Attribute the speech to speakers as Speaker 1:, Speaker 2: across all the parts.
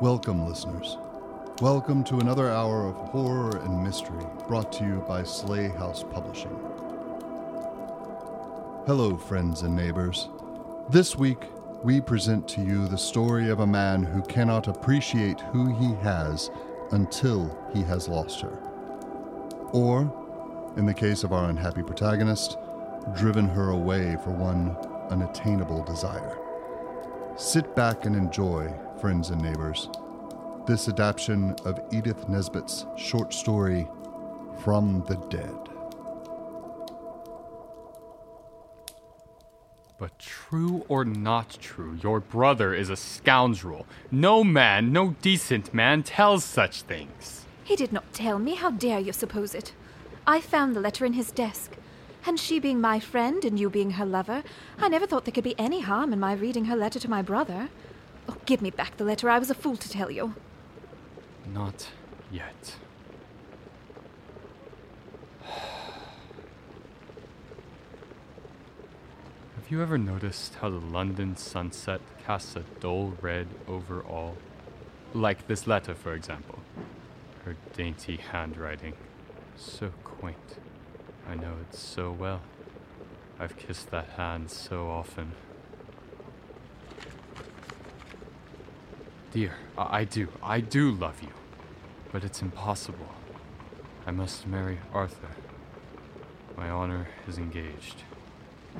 Speaker 1: Welcome, listeners. Welcome to another hour of horror and mystery brought to you by Slay House Publishing. Hello, friends and neighbors. This week, we present to you the story of a man who cannot appreciate who he has until he has lost her. Or, in the case of our unhappy protagonist, driven her away for one unattainable desire. Sit back and enjoy, friends and neighbors, this adaptation of Edith Nesbit's short story, From the Dead.
Speaker 2: But true or not true, your brother is a scoundrel. No man, no decent man tells such things.
Speaker 3: He did not tell me. How dare you suppose it? I found the letter in his desk. And she being my friend and you being her lover, I never thought there could be any harm in my reading her letter to my brother. Oh, give me back the letter. I was a fool to tell you.
Speaker 2: Not yet. Have you ever noticed how the London sunset casts a dull red over all? Like this letter, for example. Her dainty handwriting. So quaint. I know it so well. I've kissed that hand so often. Dear, I, I do, I do love you. But it's impossible. I must marry Arthur. My honor is engaged.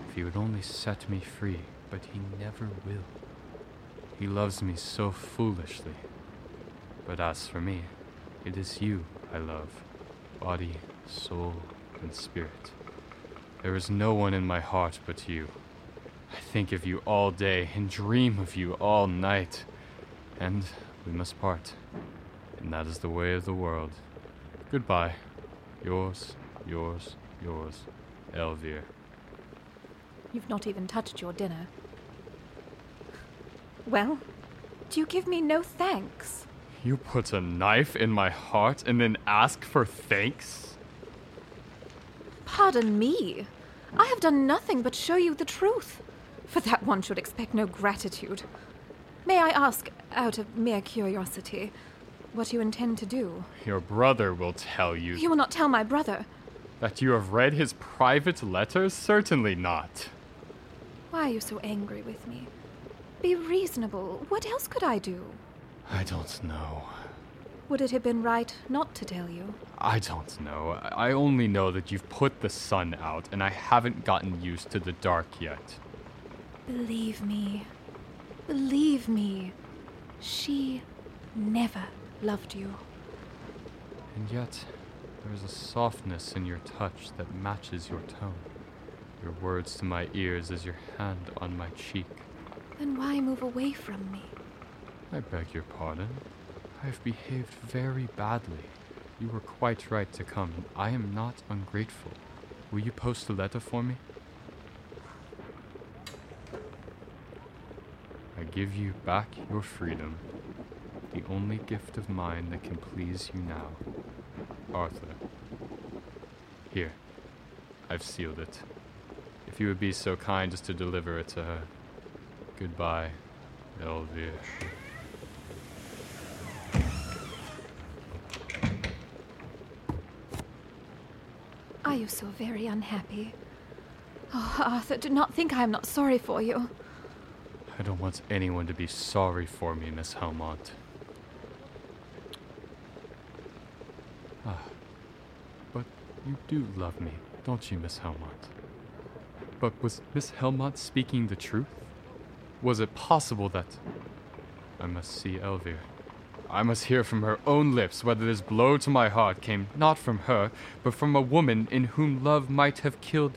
Speaker 2: If he would only set me free, but he never will. He loves me so foolishly. But as for me, it is you I love body, soul, and spirit. There is no one in my heart but you. I think of you all day and dream of you all night. And we must part. And that is the way of the world. Goodbye. Yours, yours, yours, Elvire.
Speaker 3: You've not even touched your dinner. Well, do you give me no thanks?
Speaker 2: You put a knife in my heart and then ask for thanks?
Speaker 3: Pardon me. I have done nothing but show you the truth. For that one should expect no gratitude. May I ask, out of mere curiosity, what you intend to do?
Speaker 2: Your brother will tell you.
Speaker 3: You will not tell my brother.
Speaker 2: That you have read his private letters? Certainly not.
Speaker 3: Why are you so angry with me? Be reasonable. What else could I do?
Speaker 2: I don't know.
Speaker 3: Would it have been right not to tell you?
Speaker 2: I don't know. I only know that you've put the sun out, and I haven't gotten used to the dark yet.
Speaker 3: Believe me. Believe me. She never loved you.
Speaker 2: And yet, there is a softness in your touch that matches your tone. Your words to my ears as your hand on my cheek.
Speaker 3: Then why move away from me?
Speaker 2: I beg your pardon. I have behaved very badly. You were quite right to come, and I am not ungrateful. Will you post a letter for me? Give you back your freedom, the only gift of mine that can please you now. Arthur. Here, I've sealed it. If you would be so kind as to deliver it to her. Goodbye, Elvire.
Speaker 3: Are you so very unhappy? Oh, Arthur, do not think I am not sorry for you.
Speaker 2: I don't want anyone to be sorry for me, Miss Helmont. Ah, but you do love me, don't you, Miss Helmont? But was Miss Helmont speaking the truth? Was it possible that. I must see Elvire. I must hear from her own lips whether this blow to my heart came not from her, but from a woman in whom love might have killed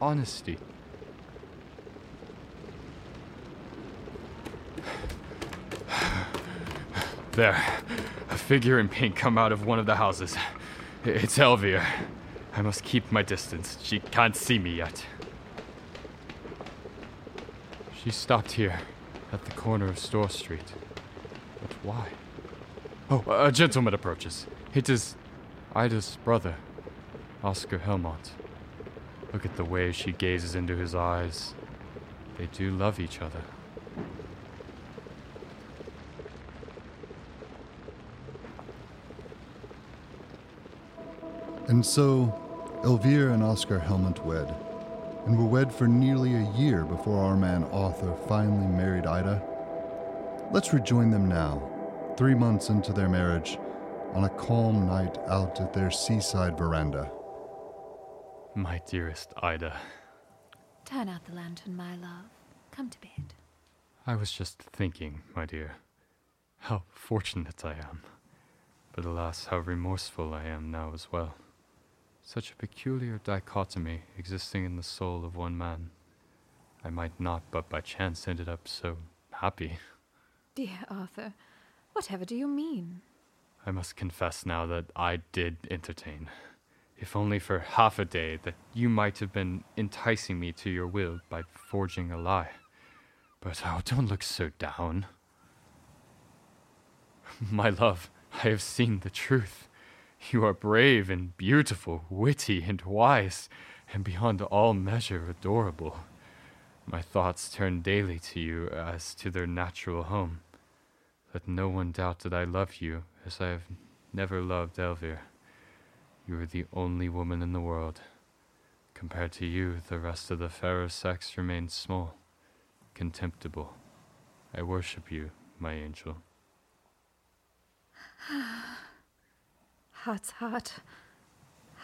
Speaker 2: honesty. There, a figure in pink come out of one of the houses. It's Elvire. I must keep my distance. She can't see me yet. She stopped here, at the corner of Store Street. But why? Oh, a gentleman approaches. It is Ida's brother, Oscar Helmont. Look at the way she gazes into his eyes. They do love each other.
Speaker 1: And so, Elvire and Oscar Helmont wed, and were wed for nearly a year before our man Arthur finally married Ida. Let's rejoin them now, three months into their marriage, on a calm night out at their seaside veranda.
Speaker 2: My dearest Ida,
Speaker 3: Turn out the lantern, my love. Come to bed.
Speaker 2: I was just thinking, my dear, how fortunate I am. But alas, how remorseful I am now as well. Such a peculiar dichotomy existing in the soul of one man. I might not, but by chance, ended up so happy.
Speaker 3: Dear Arthur, whatever do you mean?
Speaker 2: I must confess now that I did entertain, if only for half a day, that you might have been enticing me to your will by forging a lie. But oh, don't look so down. My love, I have seen the truth. You are brave and beautiful, witty and wise, and beyond all measure adorable. My thoughts turn daily to you as to their natural home. Let no one doubt that I love you as I have never loved Elvire. You are the only woman in the world. Compared to you, the rest of the fairer sex remains small, contemptible. I worship you, my angel.
Speaker 3: Heart's heart.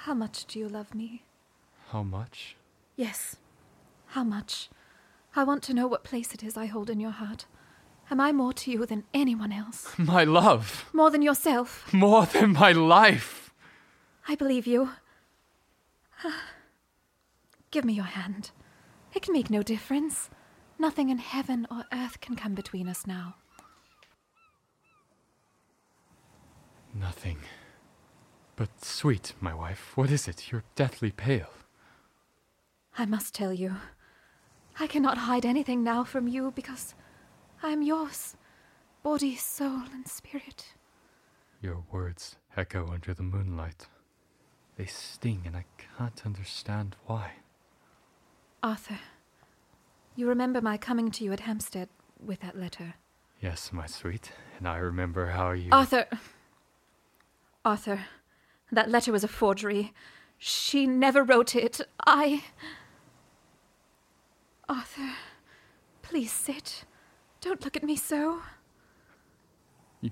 Speaker 3: How much do you love me?
Speaker 2: How much?
Speaker 3: Yes. How much? I want to know what place it is I hold in your heart. Am I more to you than anyone else?
Speaker 2: My love!
Speaker 3: More than yourself?
Speaker 2: More than my life!
Speaker 3: I believe you. Give me your hand. It can make no difference. Nothing in heaven or earth can come between us now.
Speaker 2: Nothing. But sweet, my wife, what is it? You're deathly pale.
Speaker 3: I must tell you. I cannot hide anything now from you because I am yours. Body, soul, and spirit.
Speaker 2: Your words echo under the moonlight. They sting, and I can't understand why.
Speaker 3: Arthur, you remember my coming to you at Hampstead with that letter?
Speaker 2: Yes, my sweet, and I remember how you.
Speaker 3: Arthur. Arthur, that letter was a forgery. She never wrote it. I. Arthur, please sit. Don't look at me so.
Speaker 2: You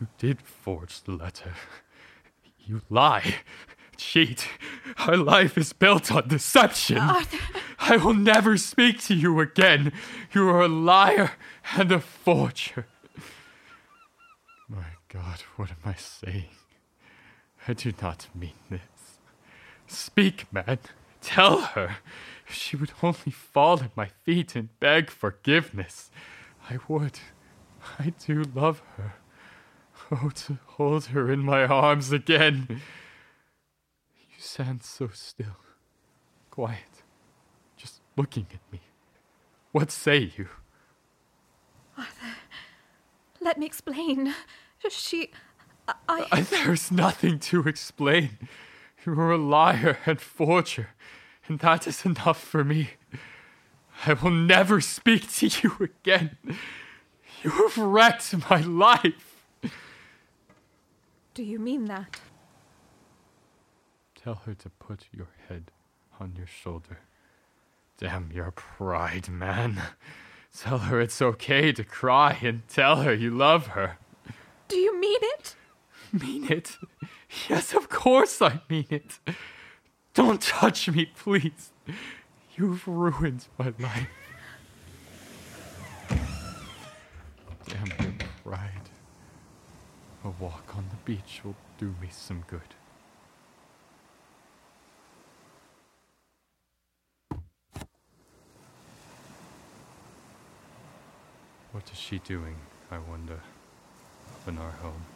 Speaker 2: you did forge the letter. You lie. Cheat. Our life is built on deception.
Speaker 3: Arthur.
Speaker 2: I will never speak to you again. You are a liar and a forger. My God, what am I saying? I do not mean this. Speak, man. Tell her. If she would only fall at my feet and beg forgiveness, I would. I do love her. Oh, to hold her in my arms again. You stand so still, quiet, just looking at me. What say you?
Speaker 3: Arthur, let me explain. She. I.
Speaker 2: There's nothing to explain. You're a liar and forger, and that is enough for me. I will never speak to you again. You have wrecked my life.
Speaker 3: Do you mean that?
Speaker 2: Tell her to put your head on your shoulder. Damn your pride, man. Tell her it's okay to cry and tell her you love her.
Speaker 3: Do you mean it?
Speaker 2: Mean it? Yes, of course I mean it. Don't touch me, please. You've ruined my life. Damn your pride. A walk on the beach will do me some good. What is she doing, I wonder, up in our home?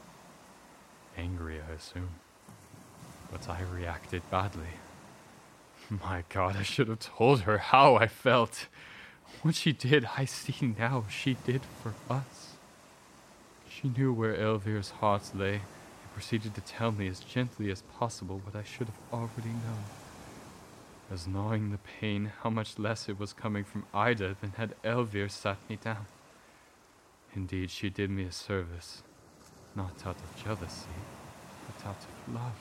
Speaker 2: Angry, I assume. But I reacted badly. My god, I should have told her how I felt. What she did, I see now, she did for us. She knew where Elvire's heart lay and proceeded to tell me as gently as possible what I should have already known. As gnawing the pain, how much less it was coming from Ida than had Elvire sat me down. Indeed, she did me a service, not out of jealousy, but out of love.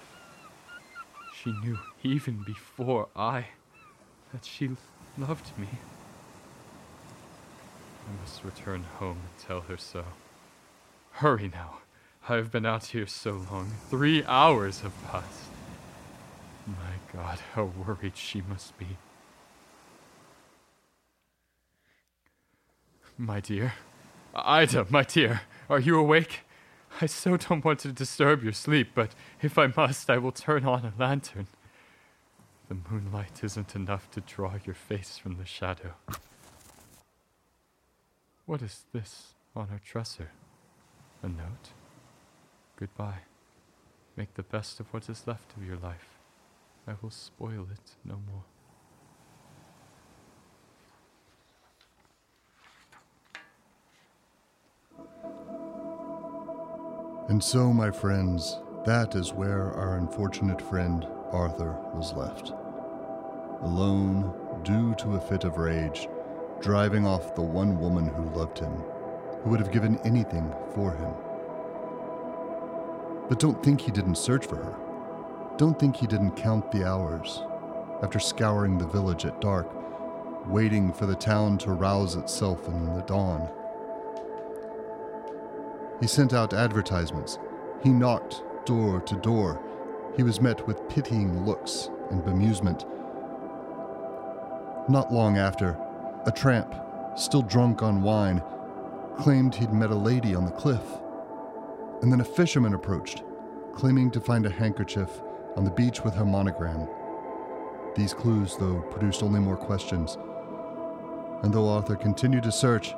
Speaker 2: she knew even before I that she loved me. I must return home and tell her so. Hurry now. I have been out here so long. Three hours have passed. My God, how worried she must be. My dear. Ida, my dear, are you awake? I so don't want to disturb your sleep, but if I must, I will turn on a lantern. The moonlight isn't enough to draw your face from the shadow. What is this on our dresser? A note? Goodbye. Make the best of what is left of your life. I will spoil it no more.
Speaker 1: And so, my friends, that is where our unfortunate friend Arthur was left. Alone, due to a fit of rage, driving off the one woman who loved him, who would have given anything for him. But don't think he didn't search for her. Don't think he didn't count the hours after scouring the village at dark, waiting for the town to rouse itself in the dawn. He sent out advertisements. He knocked door to door. He was met with pitying looks and bemusement. Not long after, a tramp, still drunk on wine, claimed he'd met a lady on the cliff. And then a fisherman approached, claiming to find a handkerchief on the beach with her monogram. These clues, though, produced only more questions. And though Arthur continued to search,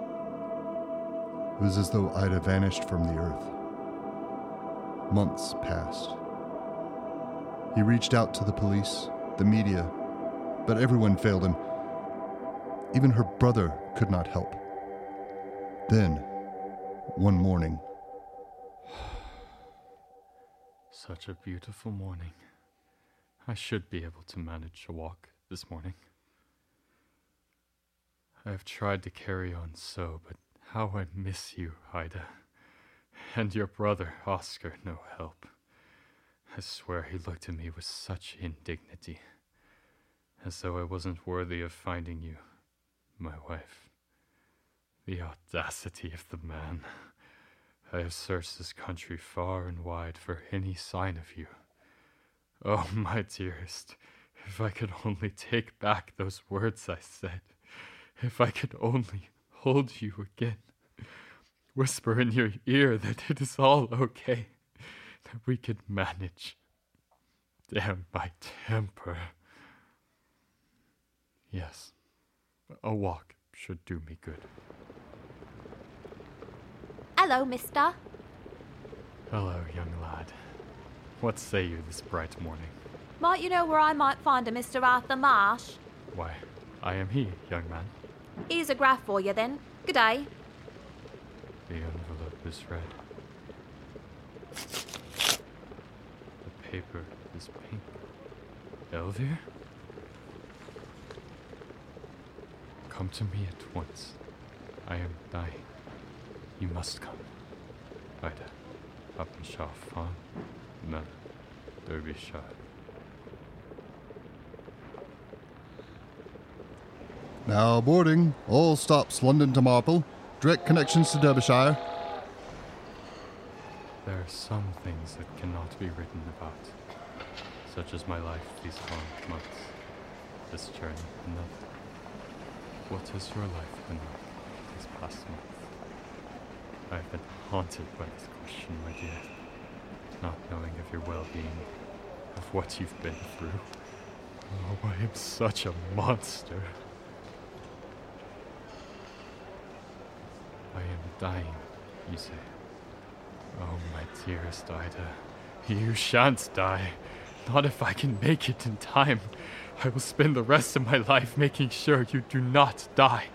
Speaker 1: it was as though Ida vanished from the earth. Months passed. He reached out to the police, the media, but everyone failed him. Even her brother could not help. Then, one morning,
Speaker 2: Such a beautiful morning. I should be able to manage a walk this morning. I have tried to carry on so, but how I miss you, Ida. And your brother, Oscar, no help. I swear he looked at me with such indignity, as though I wasn't worthy of finding you, my wife. The audacity of the man. I have searched this country far and wide for any sign of you. Oh, my dearest, if I could only take back those words I said, if I could only hold you again, whisper in your ear that it is all okay, that we could manage. Damn my temper. Yes, a walk should do me good.
Speaker 3: Hello, mister.
Speaker 2: Hello, young lad. What say you this bright morning?
Speaker 3: Might you know where I might find a Mr. Arthur Marsh?
Speaker 2: Why, I am he, young man.
Speaker 3: Here's a graph for you then. Good day.
Speaker 2: The envelope is red. The paper is pink. Elvire? Come to me at once. I am dying. You must come. Ida, Uppenshah Farm, Mel, Derbyshire.
Speaker 1: Now boarding. All stops London to Marple. Direct connections to Derbyshire.
Speaker 2: There are some things that cannot be written about, such as my life these long months, this journey another. What has your life been like these past months? I have been haunted by this question, my dear, not knowing of your well-being, of what you've been through. Oh, I am such a monster. Am dying, you say. Oh, my dearest Ida, you shan't die. Not if I can make it in time. I will spend the rest of my life making sure you do not die.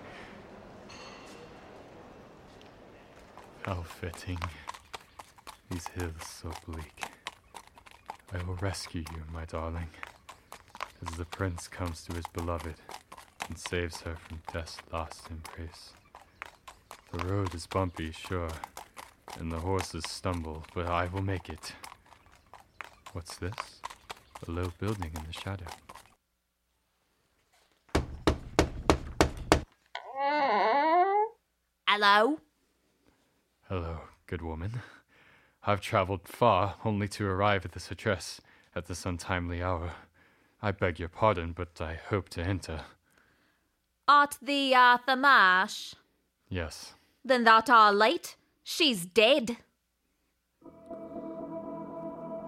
Speaker 2: How fitting. These hills so bleak. I will rescue you, my darling, as the prince comes to his beloved and saves her from death's last embrace. The road is bumpy, sure, and the horses stumble, but I will make it. What's this? a low building in the shadow.
Speaker 3: Hello?
Speaker 2: Hello, good woman. I've traveled far only to arrive at this address at this untimely hour. I beg your pardon, but I hope to enter.
Speaker 3: Art the uh, Arthur Marsh?
Speaker 2: Yes.
Speaker 3: Then that are late. She's dead.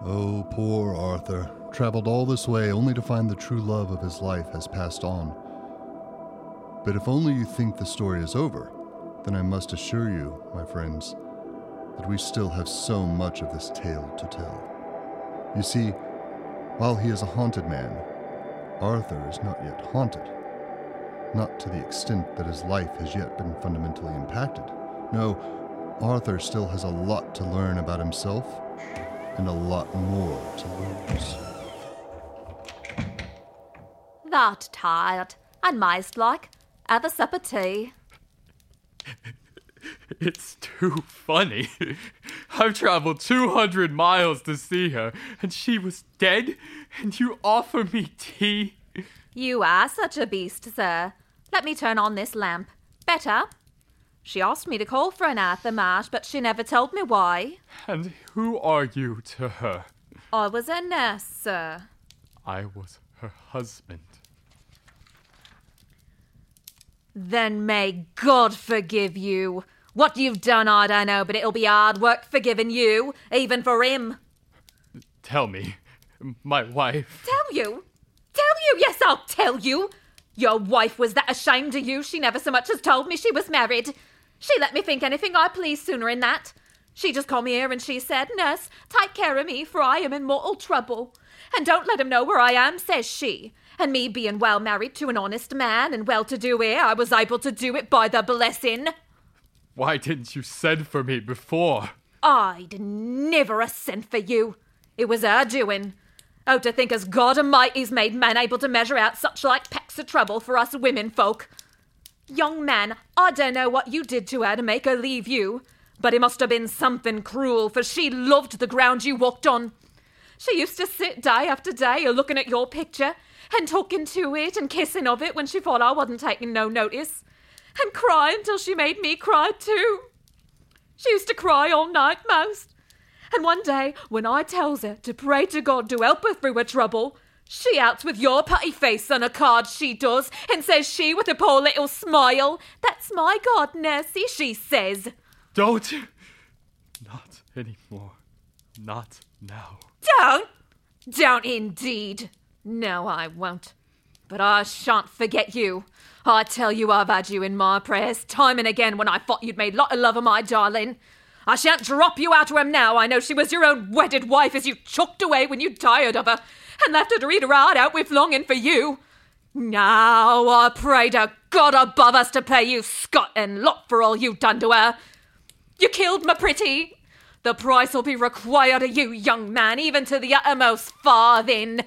Speaker 1: Oh, poor Arthur. Traveled all this way only to find the true love of his life has passed on. But if only you think the story is over, then I must assure you, my friends, that we still have so much of this tale to tell. You see, while he is a haunted man, Arthur is not yet haunted. Not to the extent that his life has yet been fundamentally impacted. No, Arthur still has a lot to learn about himself and a lot more to lose.
Speaker 3: That tired. And mazed like. Have a supper tea.
Speaker 2: It's too funny. I've traveled 200 miles to see her, and she was dead, and you offer me tea?
Speaker 3: You are such a beast, sir. Let me turn on this lamp. Better? She asked me to call for an Arthur Marsh, but she never told me why.
Speaker 2: And who are you to her?
Speaker 3: I was a nurse, sir.
Speaker 2: I was her husband.
Speaker 3: Then may God forgive you. What you've done, I don't know, but it'll be hard work forgiving you, even for him.
Speaker 2: Tell me, my wife.
Speaker 3: Tell you? Tell you? Yes, I'll tell you. Your wife was that ashamed of you, she never so much as told me she was married. She let me think anything I pleased sooner in that. She just called me here and she said, Nurse, take care of me, for I am in mortal trouble. And don't let him know where I am, says she. And me being well married to an honest man and well to do here, I was able to do it by the blessing.
Speaker 2: Why didn't you send for me before?
Speaker 3: I'd never a sent for you. It was her doing. Oh, to think as God Almighty's made man able to measure out such like pecks of trouble for us women folk. Young man, I don't know what you did to her to make her leave you, but it must have been something cruel, for she loved the ground you walked on. She used to sit day after day a looking at your picture and talking to it and kissing of it when she thought I wasn't taking no notice, and cry until she made me cry too. She used to cry all night most. And one day, when I tells her to pray to God to help her through her trouble, she outs with your putty face on a card, she does, and says she with a poor little smile, That's my God, Nursey, she says.
Speaker 2: Don't. Not anymore. Not now.
Speaker 3: Don't! Don't indeed. No, I won't. But I shan't forget you. I tell you I've had you in my prayers time and again when I thought you'd made lot of love of my darling. I shan't drop you out to him now. I know she was your own wedded wife as you chucked away when you tired of her and left her to read her heart out with longing for you. Now I pray to God above us to pay you scot and lot for all you've done to her. You killed my pretty. The price will be required of you, young man, even to the uttermost farthing.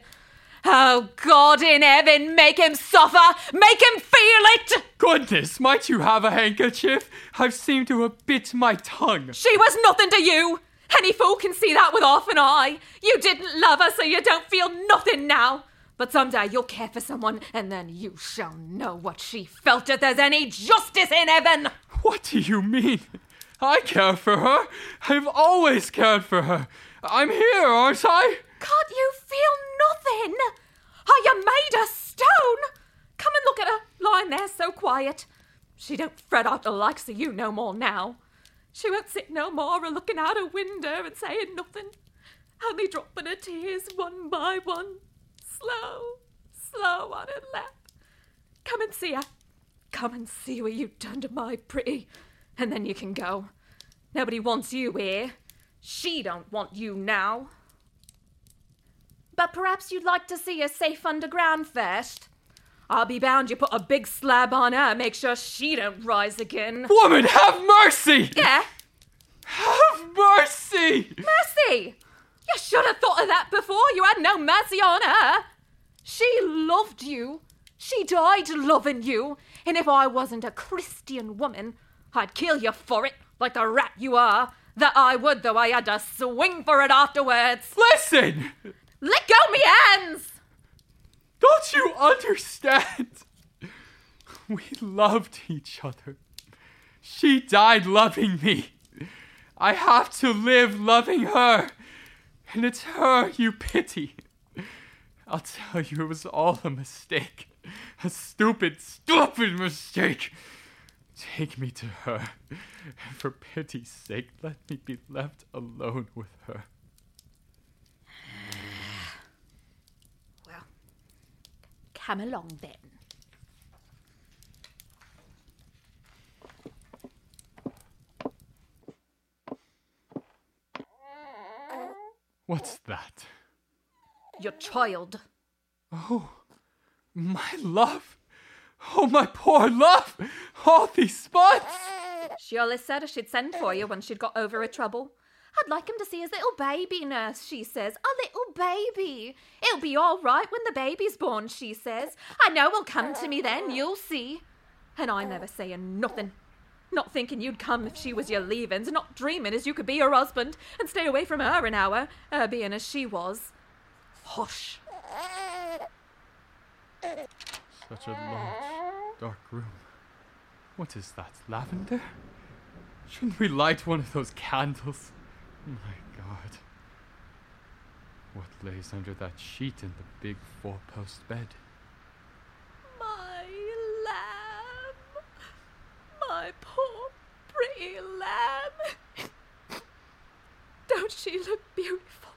Speaker 3: Oh, God in heaven, make him suffer! Make him feel it!
Speaker 2: Goodness, might you have a handkerchief? I've seemed to have bit my tongue.
Speaker 3: She was nothing to you! Any fool can see that with half an eye. You didn't love her, so you don't feel nothing now. But someday you'll care for someone, and then you shall know what she felt if there's any justice in heaven!
Speaker 2: What do you mean? I care for her. I've always cared for her. I'm here, aren't I?
Speaker 3: Can't you feel nothing? Are you made of stone? Come and look at her, lying there so quiet. She don't fret out the likes of you no more now. She won't sit no more a looking out a window and saying nothing, only dropping her tears one by one, slow, slow on her lap. Come and see her. Come and see what you've done to my pretty, and then you can go. Nobody wants you here. She don't want you now. But perhaps you'd like to see her safe underground first. I'll be bound you put a big slab on her, make sure she don't rise again.
Speaker 2: Woman, have mercy!
Speaker 3: Yeah,
Speaker 2: Have mercy!
Speaker 3: mercy! You should have thought of that before. You had no mercy on her. She loved you. She died loving you. And if I wasn't a Christian woman, I'd kill you for it, like the rat you are. That I would, though I had to swing for it afterwards.
Speaker 2: Listen!
Speaker 3: Let go me hands!
Speaker 2: Don't you understand? We loved each other. She died loving me. I have to live loving her. And it's her you pity. I'll tell you, it was all a mistake. A stupid, stupid mistake. Take me to her. And for pity's sake, let me be left alone with her.
Speaker 3: Come along then.
Speaker 2: What's that?
Speaker 3: Your child.
Speaker 2: Oh, my love. Oh, my poor love. All these spots.
Speaker 3: She always said she'd send for you when she'd got over her trouble. I'd like him to see his little baby, nurse, she says. A little baby. It'll be all right when the baby's born, she says. I know he'll come to me then, you'll see. And I'm never saying nothing. Not thinking you'd come if she was your leavings, not dreaming as you could be her husband and stay away from her an hour, her being as she was. Hush.
Speaker 2: Such a large, dark room. What is that? Lavender? Shouldn't we light one of those candles? My God. What lays under that sheet in the big four post bed?
Speaker 3: My lamb. My poor pretty lamb. Don't she look beautiful?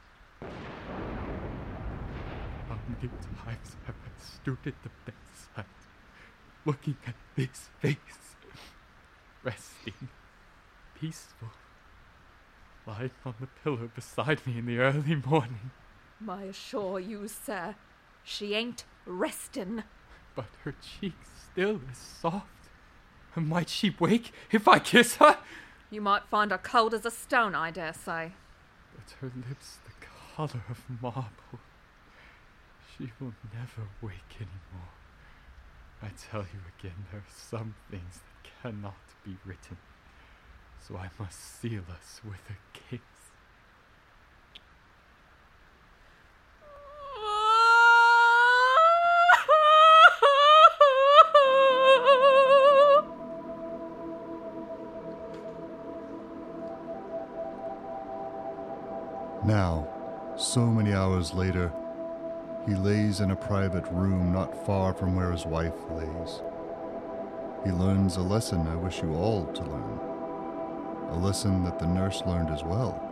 Speaker 2: How many times have I stood at the bedside, looking at this face, resting, peaceful, lying on the pillow beside me in the early morning,
Speaker 3: I assure you, sir, she ain't restin'.
Speaker 2: but her cheek still is soft? And might she wake if I kiss her?
Speaker 3: You might find her cold as a stone, I dare say.
Speaker 2: But her lips the color of marble. She will never wake anymore. I tell you again, there are some things that cannot be written. So I must seal us with a kiss.
Speaker 1: Now, so many hours later, he lays in a private room not far from where his wife lays. He learns a lesson I wish you all to learn, a lesson that the nurse learned as well.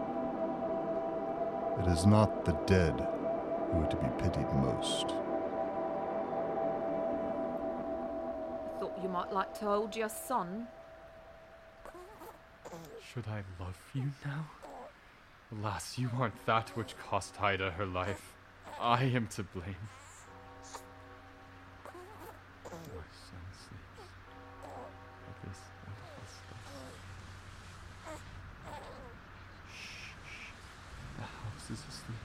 Speaker 1: It is not the dead who are to be pitied most.
Speaker 3: I thought you might like to hold your son.
Speaker 2: Should I love you now? Alas, you aren't that which cost Ida her life. I am to blame. Is asleep.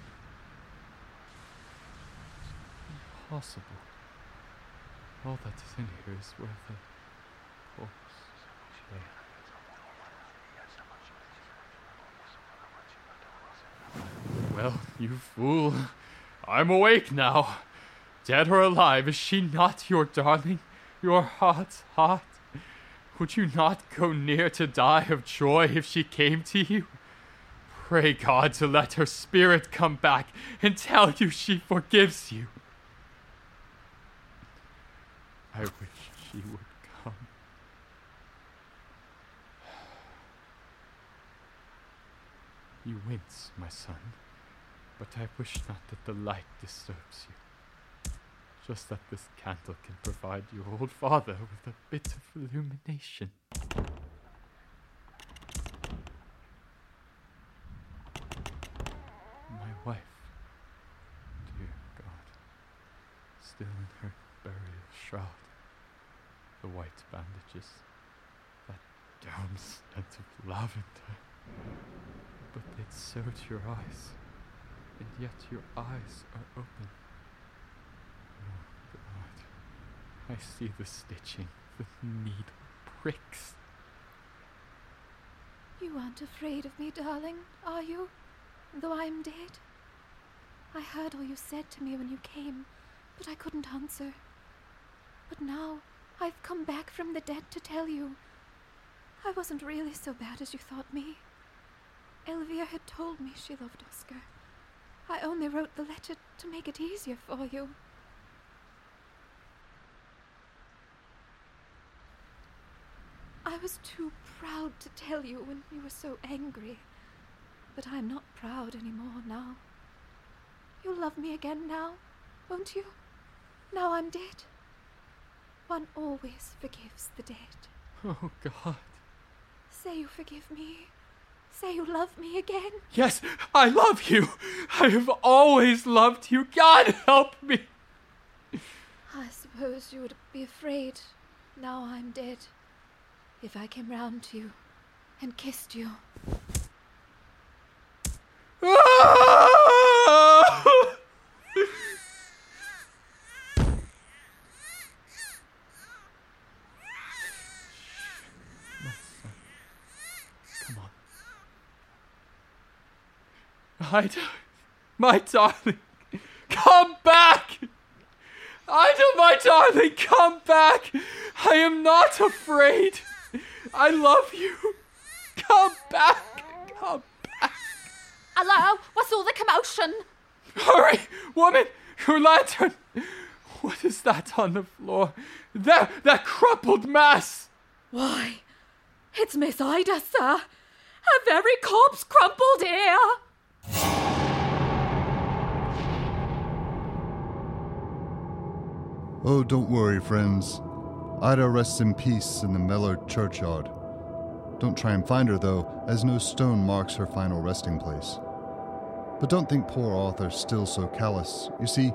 Speaker 2: Impossible. All that is in here is corpse lay. Well, you fool. I'm awake now. Dead or alive, is she not your darling? Your heart's heart? Would you not go near to die of joy if she came to you? Pray God to let her spirit come back and tell you she forgives you. I wish she would come. You wince, my son, but I wish not that the light disturbs you. Just that this candle can provide your old father with a bit of illumination. My wife, dear God, still in her burial shroud, the white bandages, that damn scent of lavender. But they'd search your eyes, and yet your eyes are open. Oh, God. I see the stitching, the needle pricks.
Speaker 3: You aren't afraid of me, darling, are you? Though I'm dead? I heard all you said to me when you came, but I couldn't answer. But now I've come back from the dead to tell you. I wasn't really so bad as you thought me. Elvire had told me she loved Oscar. I only wrote the letter to make it easier for you. I was too proud to tell you when you were so angry. But I'm not proud anymore now. You'll love me again now, won't you? Now I'm dead. One always forgives the dead.
Speaker 2: Oh, God.
Speaker 3: Say you forgive me. Say you love me again.
Speaker 2: Yes, I love you. I have always loved you. God help me.
Speaker 3: I suppose you would be afraid, now I'm dead, if I came round to you and kissed you.
Speaker 2: Come on. Ida, my darling, come back! Ida, my darling, come back! I am not afraid. I love you. Come back. Come back.
Speaker 3: Hello, what's all the commotion?
Speaker 2: Hurry, woman, your lantern. What is that on the floor? That that crumpled mass.
Speaker 3: Why, it's Miss Ida, sir. Her very corpse crumpled here.
Speaker 1: Oh, don't worry, friends. Ida rests in peace in the Mellor churchyard. Don't try and find her, though, as no stone marks her final resting place. But don't think poor Arthur still so callous. You see,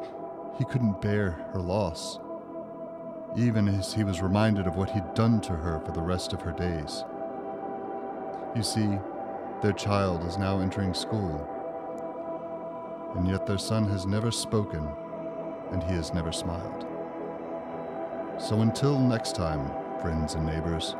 Speaker 1: he couldn't bear her loss, even as he was reminded of what he'd done to her for the rest of her days. You see, their child is now entering school, and yet their son has never spoken, and he has never smiled. So until next time, friends and neighbors,